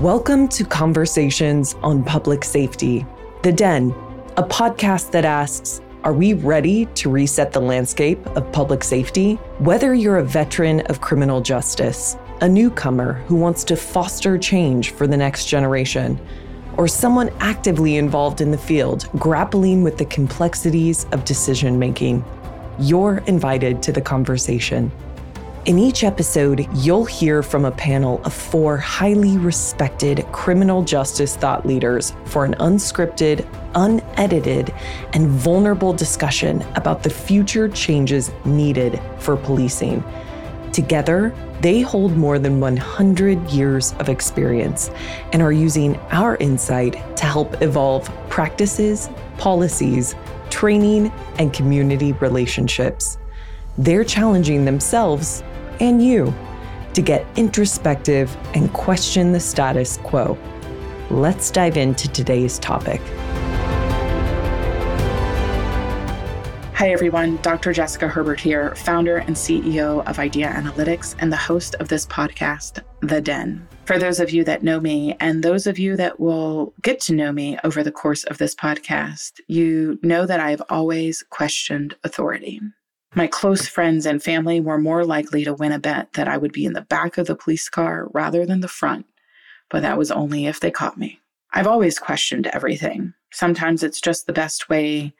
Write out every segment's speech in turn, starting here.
Welcome to Conversations on Public Safety, The Den, a podcast that asks Are we ready to reset the landscape of public safety? Whether you're a veteran of criminal justice, a newcomer who wants to foster change for the next generation, or someone actively involved in the field grappling with the complexities of decision making, you're invited to the conversation. In each episode, you'll hear from a panel of four highly respected criminal justice thought leaders for an unscripted, unedited, and vulnerable discussion about the future changes needed for policing. Together, they hold more than 100 years of experience and are using our insight to help evolve practices, policies, training, and community relationships. They're challenging themselves and you to get introspective and question the status quo. Let's dive into today's topic. Hi, everyone. Dr. Jessica Herbert here, founder and CEO of Idea Analytics and the host of this podcast, The Den. For those of you that know me, and those of you that will get to know me over the course of this podcast, you know that I've always questioned authority. My close friends and family were more likely to win a bet that I would be in the back of the police car rather than the front, but that was only if they caught me. I've always questioned everything. Sometimes it's just the best way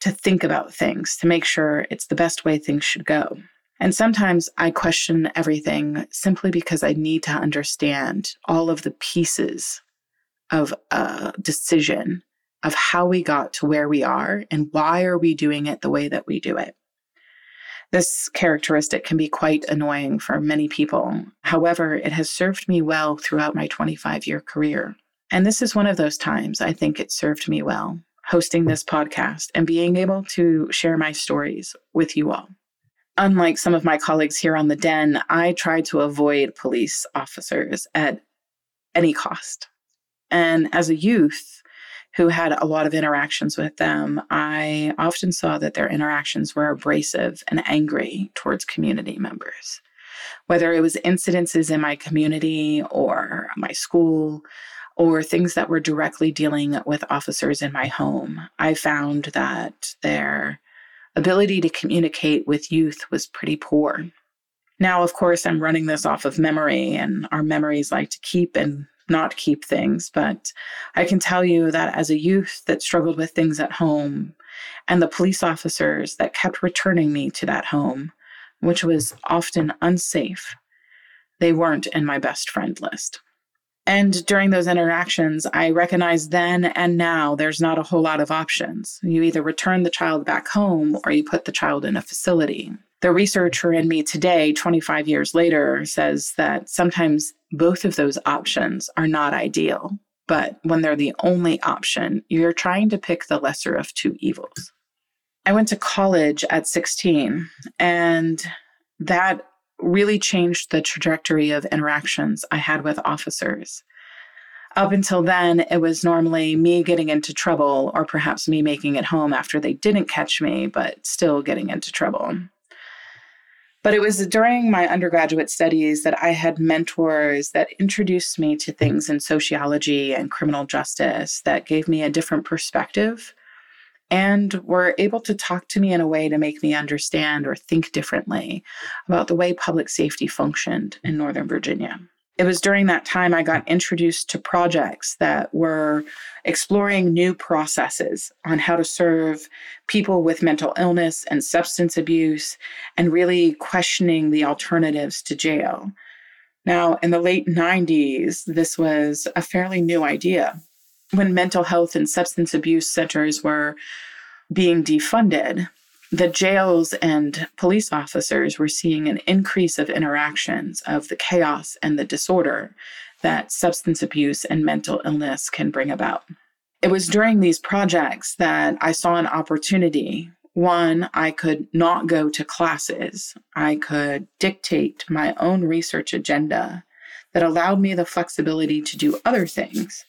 to think about things, to make sure it's the best way things should go. And sometimes I question everything simply because I need to understand all of the pieces of a decision of how we got to where we are and why are we doing it the way that we do it. This characteristic can be quite annoying for many people. However, it has served me well throughout my 25 year career. And this is one of those times I think it served me well, hosting this podcast and being able to share my stories with you all. Unlike some of my colleagues here on the Den, I try to avoid police officers at any cost. And as a youth, who had a lot of interactions with them, I often saw that their interactions were abrasive and angry towards community members. Whether it was incidences in my community or my school or things that were directly dealing with officers in my home, I found that their ability to communicate with youth was pretty poor. Now, of course, I'm running this off of memory, and our memories like to keep and not keep things, but I can tell you that as a youth that struggled with things at home, and the police officers that kept returning me to that home, which was often unsafe, they weren't in my best friend list. And during those interactions, I recognized then and now there's not a whole lot of options. You either return the child back home or you put the child in a facility. The researcher in me today, 25 years later, says that sometimes both of those options are not ideal. But when they're the only option, you're trying to pick the lesser of two evils. I went to college at 16, and that really changed the trajectory of interactions I had with officers. Up until then, it was normally me getting into trouble, or perhaps me making it home after they didn't catch me, but still getting into trouble. But it was during my undergraduate studies that I had mentors that introduced me to things in sociology and criminal justice that gave me a different perspective and were able to talk to me in a way to make me understand or think differently about the way public safety functioned in Northern Virginia it was during that time I got introduced to projects that were exploring new processes on how to serve people with mental illness and substance abuse and really questioning the alternatives to jail. Now, in the late 90s, this was a fairly new idea. When mental health and substance abuse centers were being defunded, the jails and police officers were seeing an increase of interactions of the chaos and the disorder that substance abuse and mental illness can bring about. It was during these projects that I saw an opportunity. One, I could not go to classes, I could dictate my own research agenda that allowed me the flexibility to do other things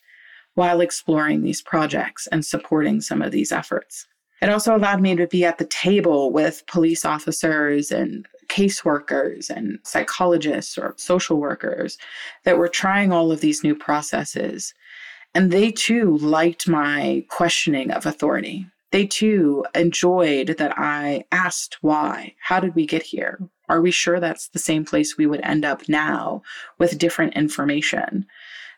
while exploring these projects and supporting some of these efforts. It also allowed me to be at the table with police officers and caseworkers and psychologists or social workers that were trying all of these new processes. And they too liked my questioning of authority. They too enjoyed that I asked why. How did we get here? Are we sure that's the same place we would end up now with different information?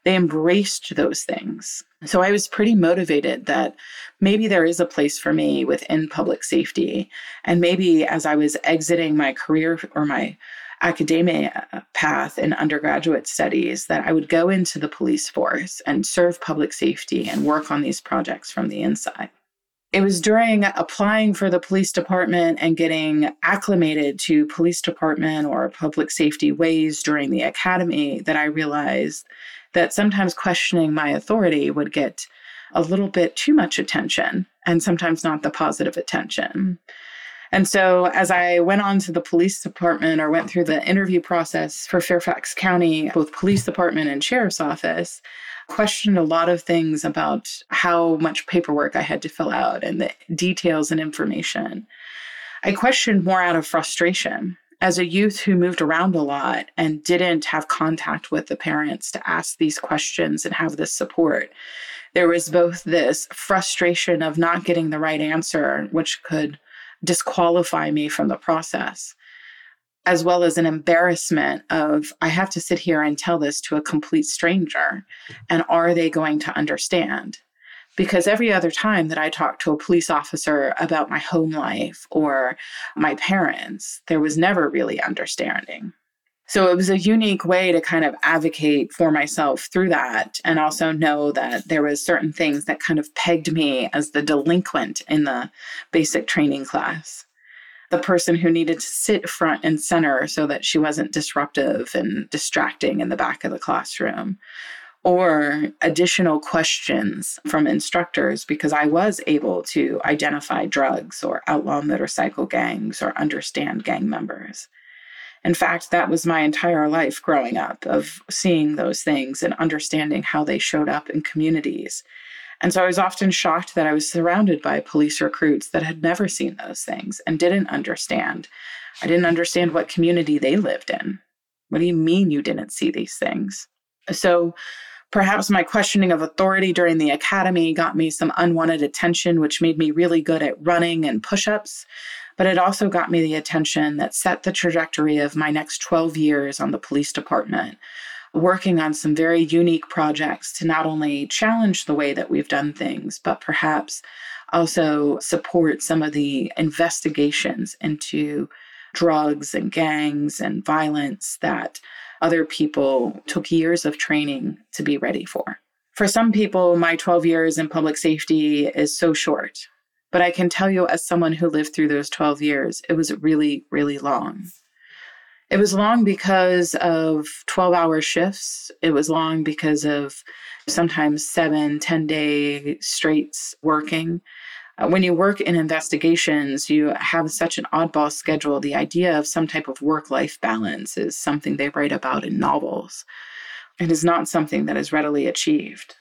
They embraced those things. So I was pretty motivated that maybe there is a place for me within public safety. And maybe as I was exiting my career or my academia uh, path in undergraduate studies, that I would go into the police force and serve public safety and work on these projects from the inside. It was during applying for the police department and getting acclimated to police department or public safety ways during the academy that I realized that sometimes questioning my authority would get a little bit too much attention and sometimes not the positive attention. And so, as I went on to the police department or went through the interview process for Fairfax County, both police department and sheriff's office, questioned a lot of things about how much paperwork I had to fill out and the details and information. I questioned more out of frustration as a youth who moved around a lot and didn't have contact with the parents to ask these questions and have this support, there was both this frustration of not getting the right answer, which could disqualify me from the process, as well as an embarrassment of, I have to sit here and tell this to a complete stranger. And are they going to understand? Because every other time that I talked to a police officer about my home life or my parents, there was never really understanding. So it was a unique way to kind of advocate for myself through that and also know that there was certain things that kind of pegged me as the delinquent in the basic training class. The person who needed to sit front and center so that she wasn't disruptive and distracting in the back of the classroom or additional questions from instructors because I was able to identify drugs or outlaw motorcycle gangs or understand gang members. In fact, that was my entire life growing up of seeing those things and understanding how they showed up in communities. And so I was often shocked that I was surrounded by police recruits that had never seen those things and didn't understand. I didn't understand what community they lived in. What do you mean you didn't see these things? So Perhaps my questioning of authority during the academy got me some unwanted attention, which made me really good at running and push ups. But it also got me the attention that set the trajectory of my next 12 years on the police department, working on some very unique projects to not only challenge the way that we've done things, but perhaps also support some of the investigations into drugs and gangs and violence that other people took years of training to be ready for. For some people, my 12 years in public safety is so short. But I can tell you, as someone who lived through those 12 years, it was really, really long. It was long because of 12 hour shifts. It was long because of sometimes seven, 10 day straights working. Uh, when you work in investigations, you have such an oddball schedule. The idea of some type of work life balance is something they write about in novels. It is not something that is readily achieved.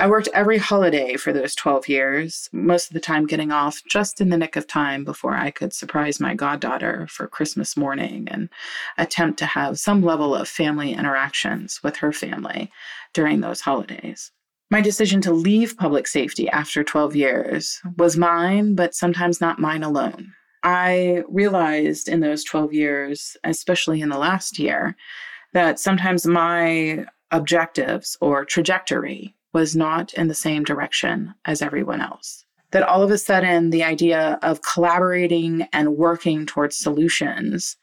I worked every holiday for those 12 years, most of the time getting off just in the nick of time before I could surprise my goddaughter for Christmas morning and attempt to have some level of family interactions with her family during those holidays. My decision to leave public safety after 12 years was mine, but sometimes not mine alone. I realized in those 12 years, especially in the last year, that sometimes my objectives or trajectory was not in the same direction as everyone else. That all of a sudden, the idea of collaborating and working towards solutions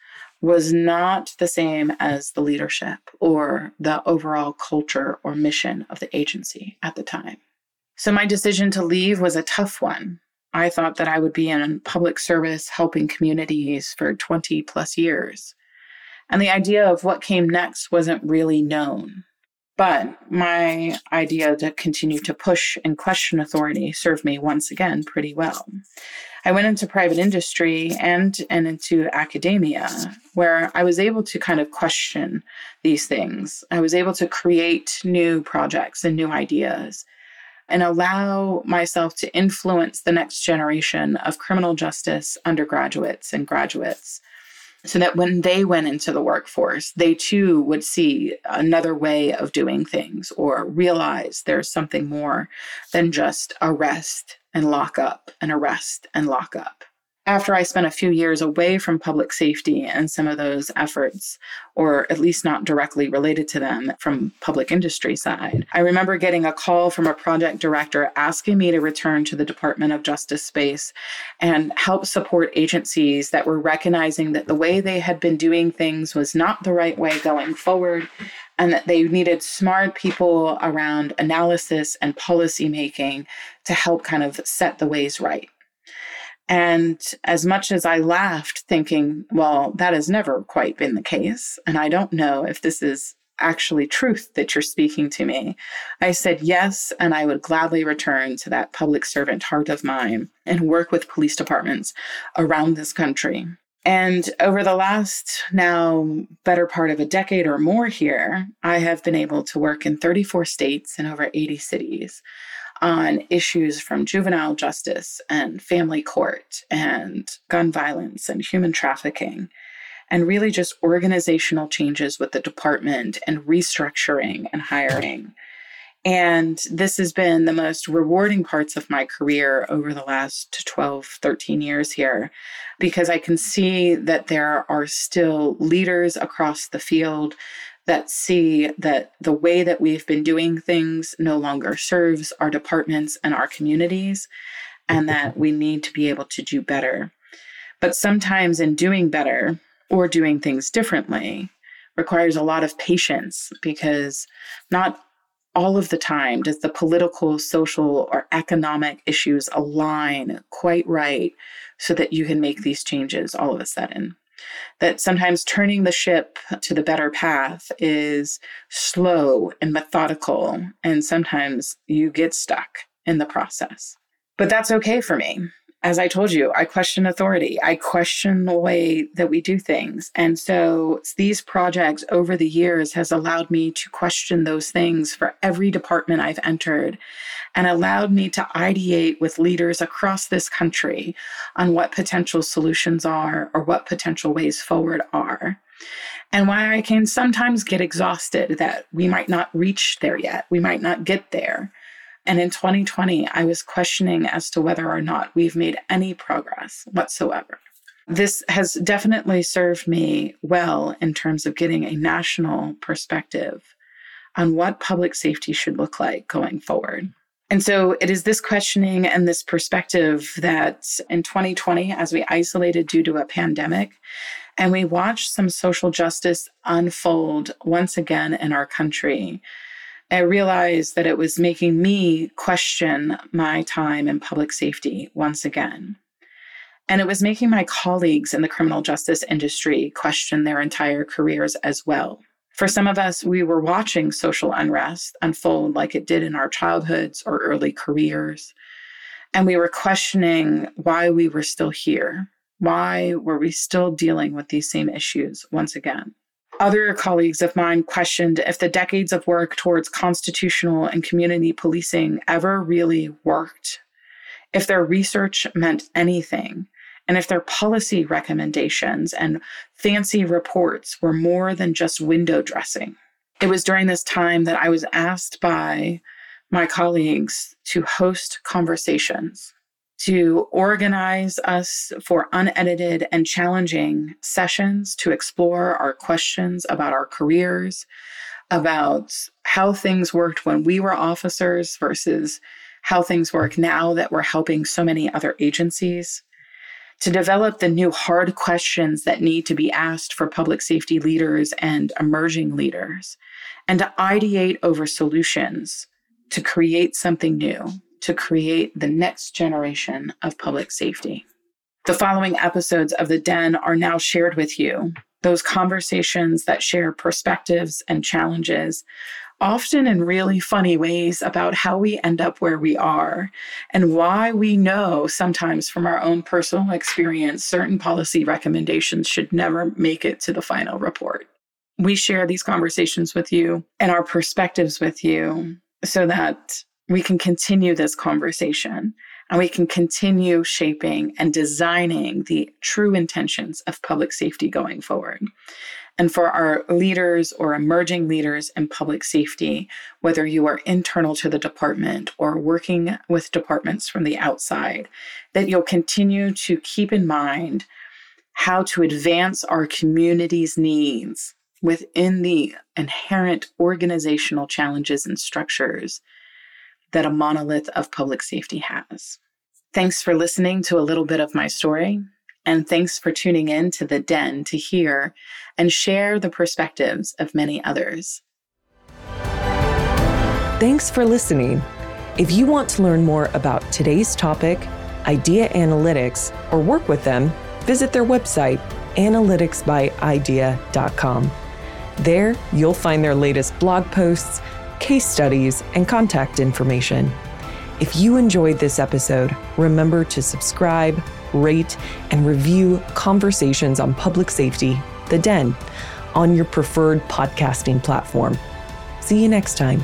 was not the same as the leadership or the overall culture or mission of the agency at the time. So my decision to leave was a tough one. I thought that I would be in public service helping communities for 20 plus years. And the idea of what came next wasn't really known. But my idea to continue to push and question authority served me once again pretty well. I went into private industry and, and into academia, where I was able to kind of question these things. I was able to create new projects and new ideas and allow myself to influence the next generation of criminal justice undergraduates and graduates so that when they went into the workforce, they too would see another way of doing things or realize there's something more than just arrest and lock up and arrest and lock up. After I spent a few years away from public safety and some of those efforts, or at least not directly related to them from public industry side, I remember getting a call from a project director asking me to return to the Department of Justice space and help support agencies that were recognizing that the way they had been doing things was not the right way going forward and that they needed smart people around analysis and policy making to help kind of set the ways right. And as much as I laughed, thinking, well, that has never quite been the case, and I don't know if this is actually truth that you're speaking to me, I said yes, and I would gladly return to that public servant heart of mine and work with police departments around this country. And over the last now better part of a decade or more here, I have been able to work in 34 states and over 80 cities on issues from juvenile justice and family court and gun violence and human trafficking, and really just organizational changes with the department and restructuring and hiring. And this has been the most rewarding parts of my career over the last 12, 13 years here, because I can see that there are still leaders across the field that see that the way that we've been doing things no longer serves our departments and our communities, and mm-hmm. that we need to be able to do better. But sometimes in doing better or doing things differently requires a lot of patience because not all of the time does the political, social, or economic issues align quite right so that you can make these changes all of a sudden that sometimes turning the ship to the better path is slow and methodical, and sometimes you get stuck in the process. But that's okay for me as I told you, I question authority. I question the way that we do things. And so these projects over the years has allowed me to question those things for every department I've entered and allowed me to ideate with leaders across this country on what potential solutions are or what potential ways forward are. And why I can sometimes get exhausted that we might not reach there yet, we might not get there. And in 2020, I was questioning as to whether or not we've made any progress whatsoever. This has definitely served me well in terms of getting a national perspective on what public safety should look like going forward. And so it is this questioning and this perspective that in 2020, as we isolated due to a pandemic, and we watched some social justice unfold once again in our country, I realized that it was making me question my time in public safety once again. And it was making my colleagues in the criminal justice industry question their entire careers as well. For some of us, we were watching social unrest unfold like it did in our childhoods or early careers. And we were questioning why we were still here. Why were we still dealing with these same issues once again? Other colleagues of mine questioned if the decades of work towards constitutional and community policing ever really worked, if their research meant anything, and if their policy recommendations and fancy reports were more than just window dressing. It was during this time that I was asked by my colleagues to host conversations to organize us for unedited and challenging sessions to explore our questions about our careers, about how things worked when we were officers versus how things work now that we're helping so many other agencies. To develop the new hard questions that need to be asked for public safety leaders and emerging leaders, and to ideate over solutions to create something new to create the next generation of public safety. The following episodes of The Den are now shared with you. Those conversations that share perspectives and challenges, often in really funny ways, about how we end up where we are and why we know sometimes from our own personal experience certain policy recommendations should never make it to the final report. We share these conversations with you and our perspectives with you so that we can continue this conversation and we can continue shaping and designing the true intentions of public safety going forward. And for our leaders or emerging leaders in public safety, whether you are internal to the department or working with departments from the outside, that you'll continue to keep in mind how to advance our community's needs within the inherent organizational challenges and structures that a monolith of public safety has. Thanks for listening to a little bit of my story. And thanks for tuning in to The Den to hear and share the perspectives of many others. Thanks for listening. If you want to learn more about today's topic, Idea Analytics, or work with them, visit their website, analyticsbyidea.com. There, you'll find their latest blog posts, case studies, and contact information. If you enjoyed this episode, remember to subscribe, rate, and review Conversations on Public Safety, The Den, on your preferred podcasting platform. See you next time.